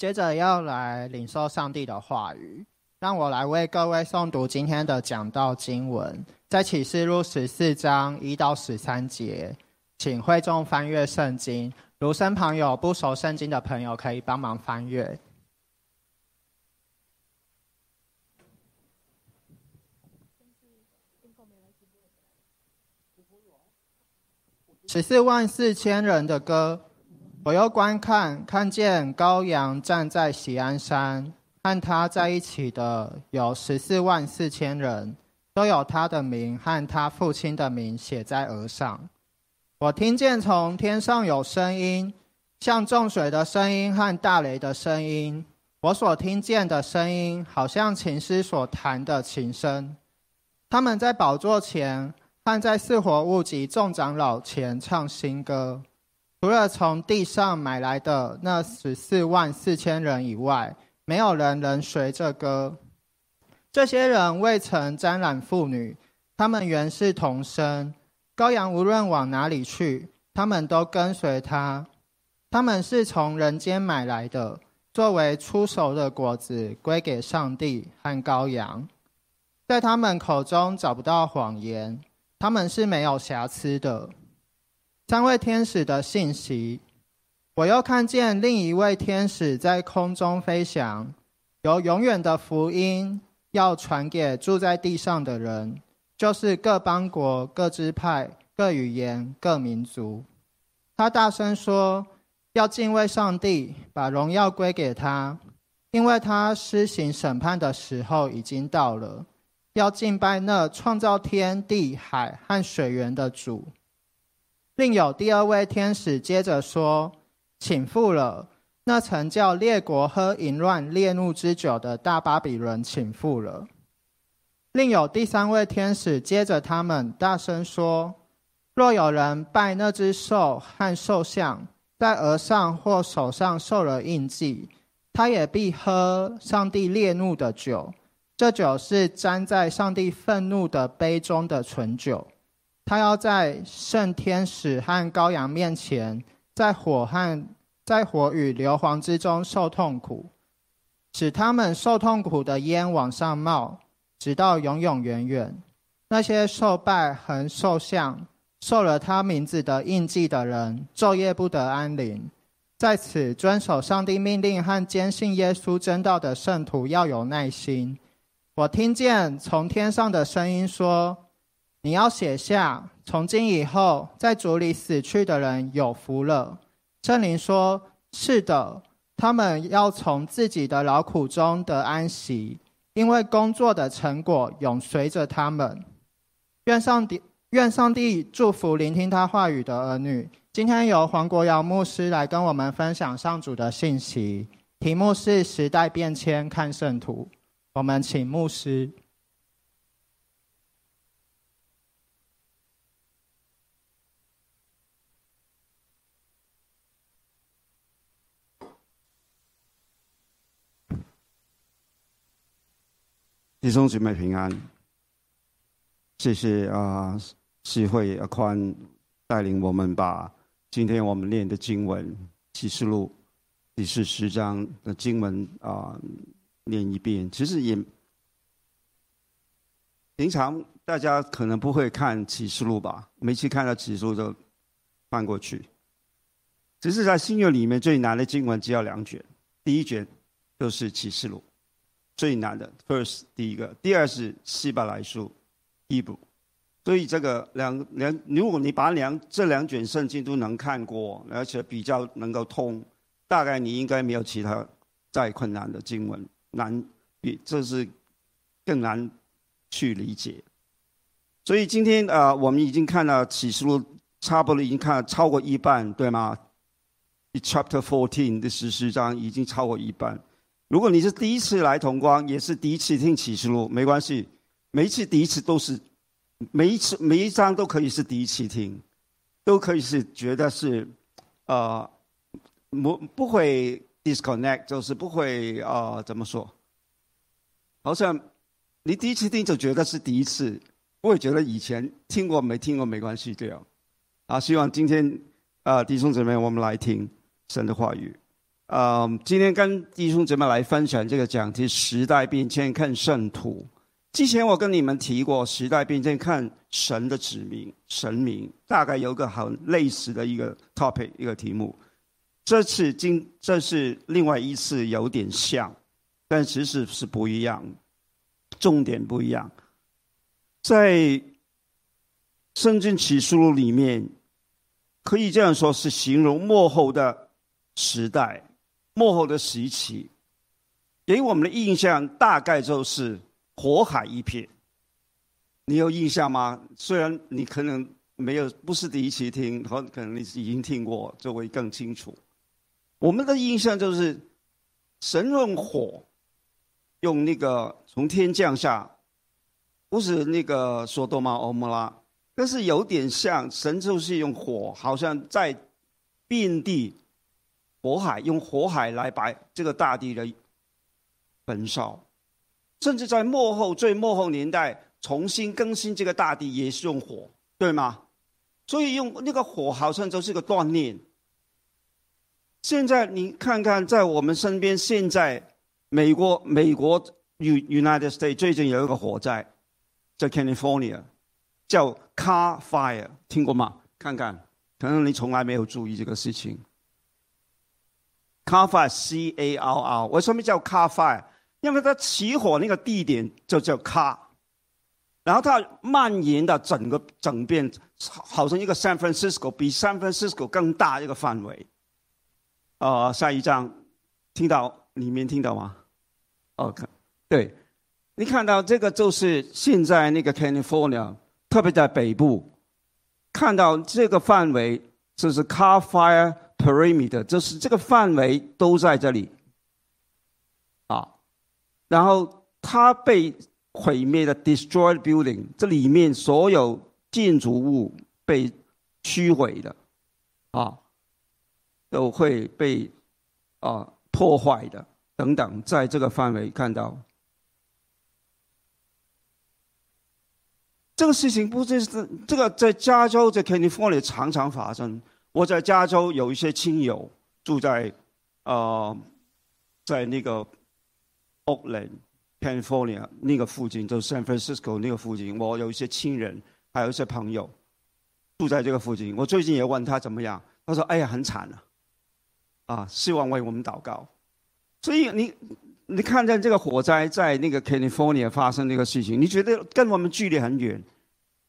接着要来领受上帝的话语，让我来为各位诵读今天的讲道经文，在启示录十四章一到十三节，请会众翻阅圣经。如身旁有不熟圣经的朋友，可以帮忙翻阅。十四万四千人的歌，我又观看，看见羔羊站在喜安山，和他在一起的有十四万四千人，都有他的名和他父亲的名写在额上。我听见从天上有声音，像众水的声音和大雷的声音。我所听见的声音，好像琴师所弹的琴声。他们在宝座前。和在四活物及众长老前唱新歌，除了从地上买来的那十四万四千人以外，没有人能随着歌。这些人未曾沾染妇女，他们原是童生。羔羊无论往哪里去，他们都跟随他。他们是从人间买来的，作为出熟的果子，归给上帝和羔羊。在他们口中找不到谎言。他们是没有瑕疵的。三位天使的信息，我又看见另一位天使在空中飞翔，有永远的福音要传给住在地上的人，就是各邦国、各支派、各语言、各民族。他大声说：“要敬畏上帝，把荣耀归给他，因为他施行审判的时候已经到了。”要敬拜那创造天地海和水源的主。另有第二位天使接着说：“请复了，那曾叫列国喝淫乱烈怒之酒的大巴比伦，请复了。”另有第三位天使接着他们大声说：“若有人拜那只兽和兽像，在额上或手上受了印记，他也必喝上帝烈怒的酒。”这酒是沾在上帝愤怒的杯中的醇酒，他要在圣天使和羔羊面前，在火和在火与硫磺之中受痛苦，使他们受痛苦的烟往上冒，直到永永远远。那些受拜和受像、受了他名字的印记的人，昼夜不得安宁。在此遵守上帝命令和坚信耶稣真道的圣徒要有耐心。我听见从天上的声音说：“你要写下，从今以后，在主里死去的人有福了。”圣灵说：“是的，他们要从自己的劳苦中得安息，因为工作的成果永随着他们。”愿上帝，愿上帝祝福聆听他话语的儿女。今天由黄国尧牧师来跟我们分享上主的信息，题目是“时代变迁看圣徒”。我们请牧师。弟兄姊妹平安，谢谢啊，智慧阿宽带领我们把今天我们念的经文《启示录》第四十章的经文啊。念一遍，其实也平常大家可能不会看启示录吧？每次看到启示录就翻过去。只是在新约里面最难的经文只有两卷，第一卷就是启示录，最难的 first 第一个，第二是希伯来书一部。所以这个两两，如果你把两这两卷圣经都能看过，而且比较能够通，大概你应该没有其他再困难的经文。难，比这是更难去理解。所以今天啊，我们已经看了启示录，差不多已经看了超过一半，对吗？Chapter fourteen 的十四章已经超过一半。如果你是第一次来同光，也是第一次听启示录，没关系，每一次第一次都是，每一次每一章都可以是第一次听，都可以是觉得是，呃，不不会。disconnect 就是不会啊，怎么说？好像你第一次听就觉得是第一次，不会觉得以前听过没听过没关系这样。啊，希望今天啊弟兄姊妹，我们来听神的话语。呃，今天跟弟兄姊妹来分享这个讲题：时代变迁看圣徒。之前我跟你们提过，时代变迁看神的指明、神明，大概有个很类似的一个 topic 一个题目。这次今这是另外一次有点像，但其实是不一样，重点不一样。在圣经启示录里面，可以这样说，是形容幕后的时代、幕后的时期，给我们的印象大概就是火海一片。你有印象吗？虽然你可能没有，不是第一次听，可可能你已经听过，就会更清楚。我们的印象就是，神用火，用那个从天降下，不是那个索多玛、欧摩拉，但是有点像神就是用火，好像在遍地火海，用火海来把这个大地的焚烧，甚至在幕后最幕后年代重新更新这个大地也是用火，对吗？所以用那个火好像就是个锻炼。现在你看看，在我们身边，现在美国美国 United States 最近有一个火灾，在 California，叫 Car Fire，听过吗？看看，可能你从来没有注意这个事情。Car Fire C A R R，为什么叫 Car Fire？因为它起火那个地点就叫 Car，然后它蔓延的整个整片，好像一个 San Francisco，比 San Francisco 更大一个范围。呃，下一张，听到里面听到吗？OK，对，你看到这个就是现在那个 California，特别在北部，看到这个范围就是 Car Fire Perimeter，就是这个范围都在这里，啊，然后它被毁灭的 Destroyed Building，这里面所有建筑物被摧毁的，啊。都会被啊破坏的等等，在这个范围看到这个事情，不是这个在加州在 California 常常发生。我在加州有一些亲友住在呃在那个 Oakland California 那个附近，就是 San Francisco 那个附近。我有一些亲人，还有一些朋友住在这个附近。我最近也问他怎么样，他说：“哎呀，很惨啊。”啊，希望为我们祷告。所以你你看见这个火灾在那个 California 发生那个事情，你觉得跟我们距离很远，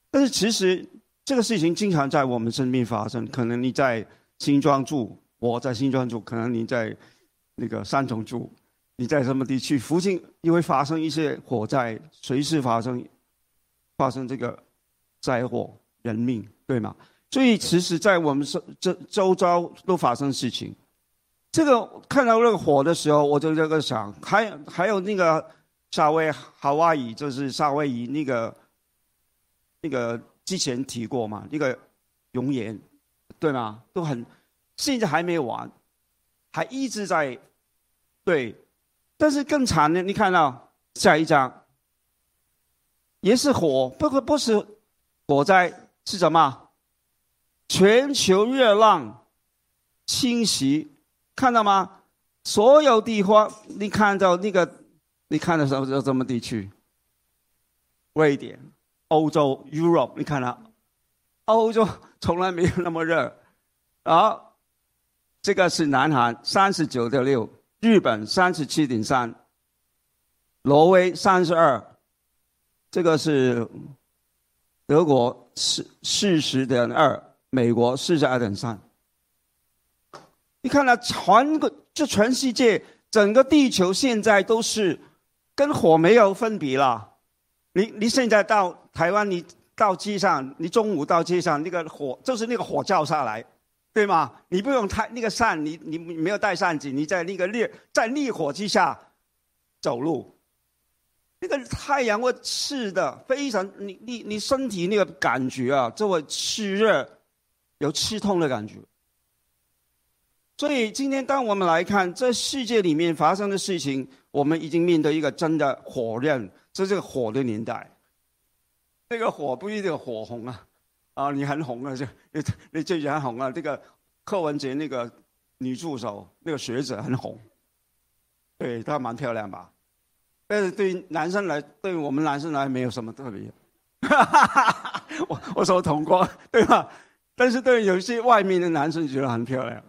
但是其实这个事情经常在我们身边发生。可能你在新庄住，我在新庄住，可能你在那个三重住，你在什么地区附近也会发生一些火灾，随时发生发生这个灾祸，人命对吗？所以其实，在我们周周周遭都发生事情。这个看到那个火的时候，我就这个想，还还有那个夏威夷、瓦伊，就是夏威夷那个那个之前提过嘛，那个熔岩，对吗？都很，现在还没完，还一直在，对，但是更惨的，你看到下一张，也是火，不不不是火灾，是什么？全球热浪侵袭。看到吗？所有地方，你看到那个，你看的时候是什么地区？瑞典、欧洲、Europe，你看啊，欧洲 从来没有那么热。好，这个是南韩三十九点六，日本三十七点三，挪威三十二，这个是德国四四十点二，美国四十二点三。你看了全个，这全世界，整个地球现在都是跟火没有分别了。你你现在到台湾，你到街上，你中午到街上，那个火就是那个火照下来，对吗？你不用太那个扇，你你没有带扇子，你在那个烈在烈火之下走路，那个太阳会刺的非常，你你你身体那个感觉啊，就会炽热，有刺痛的感觉。所以今天，当我们来看这世界里面发生的事情，我们已经面对一个真的火焰，这是火的年代。这个火不一定火红啊，啊，你很红啊，就你你最近很红啊。这个柯文哲那个女助手那个学者很红，对她蛮漂亮吧？但是对于男生来，对于我们男生来没有什么特别。我我说同光对吧？但是对于有些外面的男生觉得很漂亮，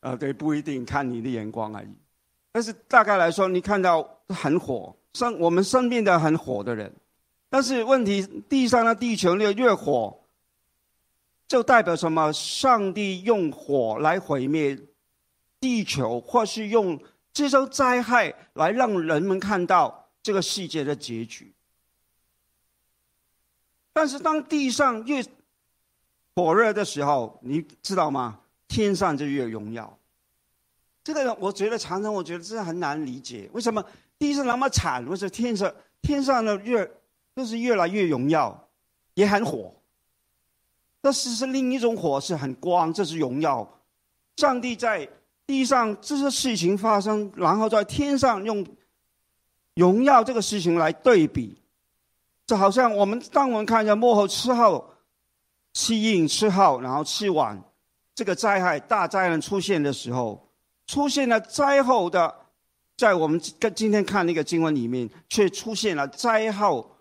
啊，对，不一定看你的眼光而已。但是大概来说，你看到很火，身我们身边的很火的人，但是问题地上的地球越越火，就代表什么？上帝用火来毁灭地球，或是用这种灾害来让人们看到这个世界的结局。但是当地上越火热的时候，你知道吗？天上就越荣耀。这个我觉得常常我觉得这很难理解，为什么地上那么惨，为什么天上天上的越就是越来越荣耀，也很火。但是是另一种火，是很光，这是荣耀。上帝在地上这些事情发生，然后在天上用荣耀这个事情来对比。就好像我们当我们看一下幕后七号、七印、七号，然后七晚，这个灾害大灾难出现的时候，出现了灾后的，在我们跟今天看那个经文里面，却出现了灾后、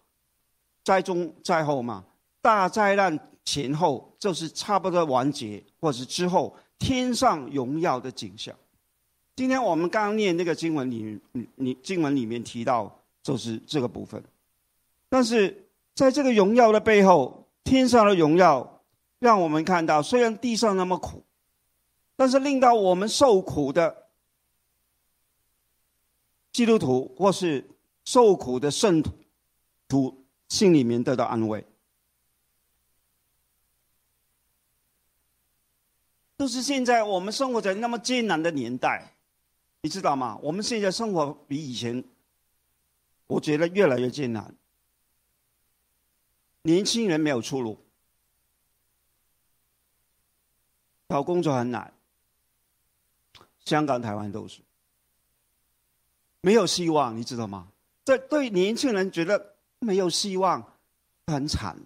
灾中、灾后嘛，大灾难前后就是差不多完结，或者之后天上荣耀的景象。今天我们刚念那个经文里，你你经文里面提到就是这个部分。但是在这个荣耀的背后，天上的荣耀让我们看到，虽然地上那么苦，但是令到我们受苦的基督徒或是受苦的圣徒，心里面得到安慰。就是现在我们生活在那么艰难的年代，你知道吗？我们现在生活比以前，我觉得越来越艰难。年轻人没有出路，找工作很难。香港、台湾都是没有希望，你知道吗？这对年轻人觉得没有希望，很惨。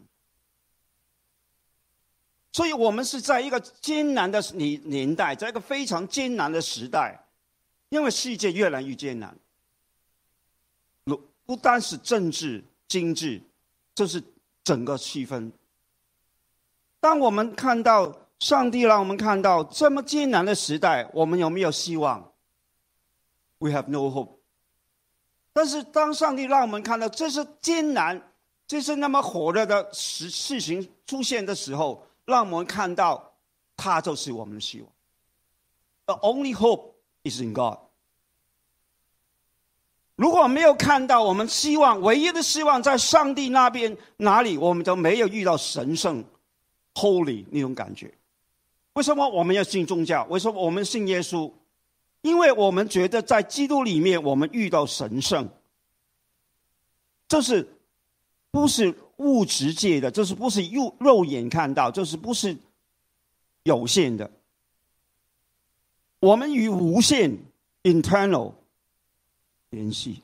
所以我们是在一个艰难的年年代，在一个非常艰难的时代，因为世界越来越艰难。不不单是政治、经济，这是。整个气氛。当我们看到上帝让我们看到这么艰难的时代，我们有没有希望？We have no hope。但是当上帝让我们看到这是艰难，这是那么火热的事事情出现的时候，让我们看到他就是我们的希望。The only hope is in God。如果没有看到我们希望，唯一的希望在上帝那边哪里，我们都没有遇到神圣、holy 那种感觉。为什么我们要信宗教？为什么我们信耶稣？因为我们觉得在基督里面，我们遇到神圣。这是不是物质界的？这是不是肉肉眼看到？这是不是有限的？我们与无限 （internal）。联系。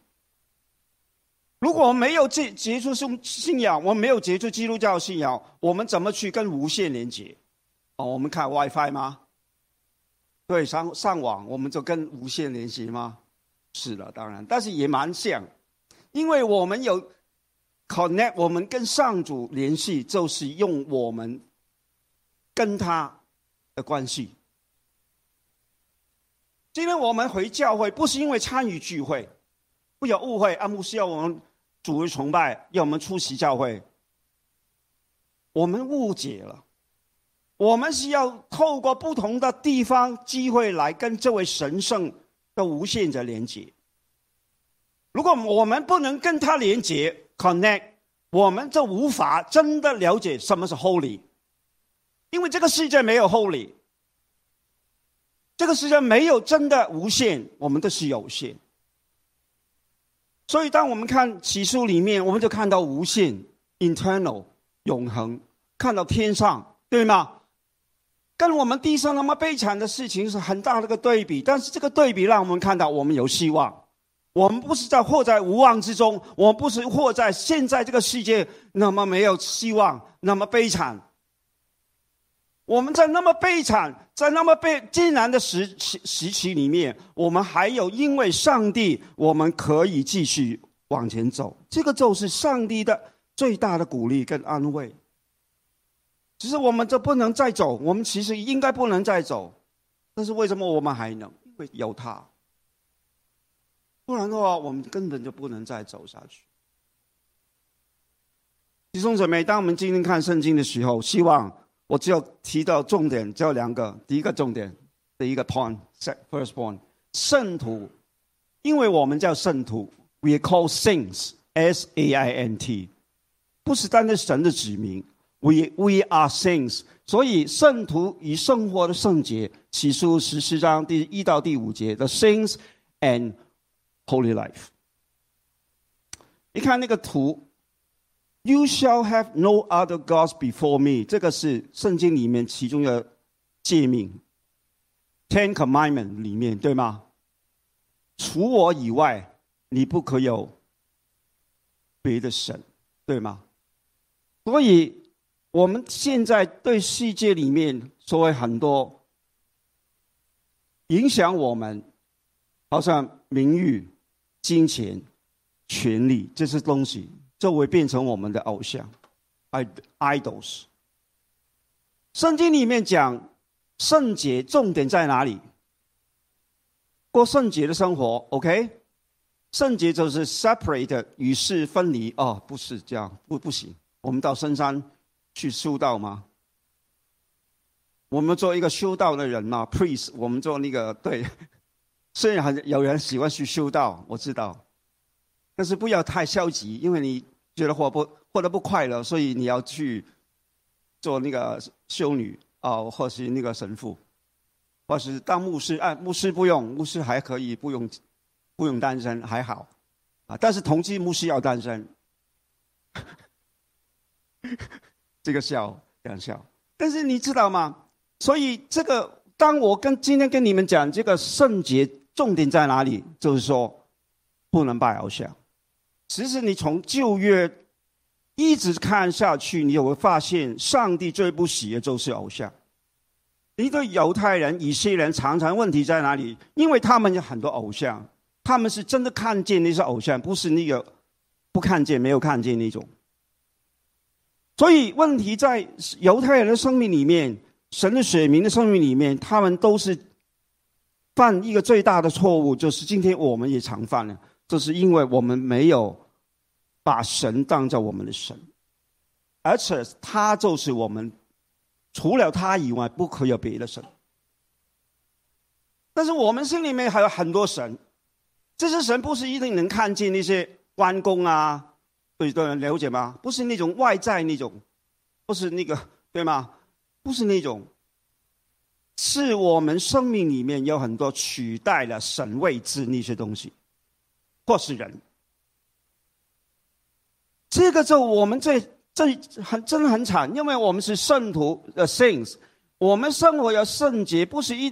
如果没有结结出信信仰，我们没有结出基督教信仰，我们怎么去跟无限连接？哦，我们看 WiFi 吗？对，上上网我们就跟无线联系吗？是的，当然，但是也蛮像，因为我们有 connect，我们跟上主联系，就是用我们跟他的关系。今天我们回教会，不是因为参与聚会，不要误会。阿牧师要我们主为崇拜，要我们出席教会，我们误解了。我们是要透过不同的地方机会来跟这位神圣的无限者连接。如果我们不能跟他连接 （connect），我们就无法真的了解什么是 holy，因为这个世界没有 holy。这个世界没有真的无限，我们都是有限。所以，当我们看起书里面，我们就看到无限 （internal） 永恒，看到天上，对吗？跟我们地上那么悲惨的事情是很大的个对比。但是，这个对比让我们看到我们有希望。我们不是在活在无望之中，我们不是活在现在这个世界那么没有希望，那么悲惨。我们在那么悲惨、在那么悲艰难的时时时期里面，我们还有因为上帝，我们可以继续往前走。这个就是上帝的最大的鼓励跟安慰。其实我们这不能再走，我们其实应该不能再走，但是为什么我们还能？因为有他。不然的话，我们根本就不能再走下去。弟兄姊妹，当我们今天看圣经的时候，希望。我只有提到重点，只有两个。第一个重点，第一个 point，first point，圣徒，因为我们叫圣徒，we call saints，s a i n t，不是单单神的子民，we we are saints。所以圣徒与生活的圣洁，起初十四章第一到第五节，the saints and holy life。你看那个图。You shall have no other gods before me。这个是圣经里面其中的诫命，Ten Commandment 里面对吗？除我以外，你不可有别的神，对吗？所以我们现在对世界里面所谓很多影响我们，好像名誉、金钱、权力这些东西。就会变成我们的偶像，idols。圣经里面讲圣洁，重点在哪里？过圣洁的生活，OK？圣洁就是 separate，与世分离。哦，不是这样，不不行。我们到深山去修道吗？我们做一个修道的人嘛，priest。我们做那个对，虽然很有人喜欢去修道，我知道，但是不要太消极，因为你。觉得活不活得不快乐，所以你要去做那个修女啊，或是那个神父，或是当牧师。啊，牧师不用，牧师还可以不用，不用单身还好，啊，但是同济牧师要单身。这个笑，这样笑。但是你知道吗？所以这个，当我跟今天跟你们讲这个圣洁重点在哪里，就是说不能拜偶像。其实你从旧约一直看下去，你有会发现，上帝最不喜的就是偶像。一个犹太人、以色列人常常问题在哪里？因为他们有很多偶像，他们是真的看见那些偶像，不是那个不看见、没有看见那种。所以问题在犹太人的生命里面，神的选民的生命里面，他们都是犯一个最大的错误，就是今天我们也常犯了，就是因为我们没有。把神当做我们的神，而且他就是我们，除了他以外不可有别的神。但是我们心里面还有很多神，这些神不是一定能看见那些关公啊，对对，了解吗？不是那种外在那种，不是那个对吗？不是那种，是我们生命里面有很多取代了神位置那些东西，或是人。这个就我们这这很真的很惨，因为我们是圣徒的 saints，我们生活要圣洁，不是一定。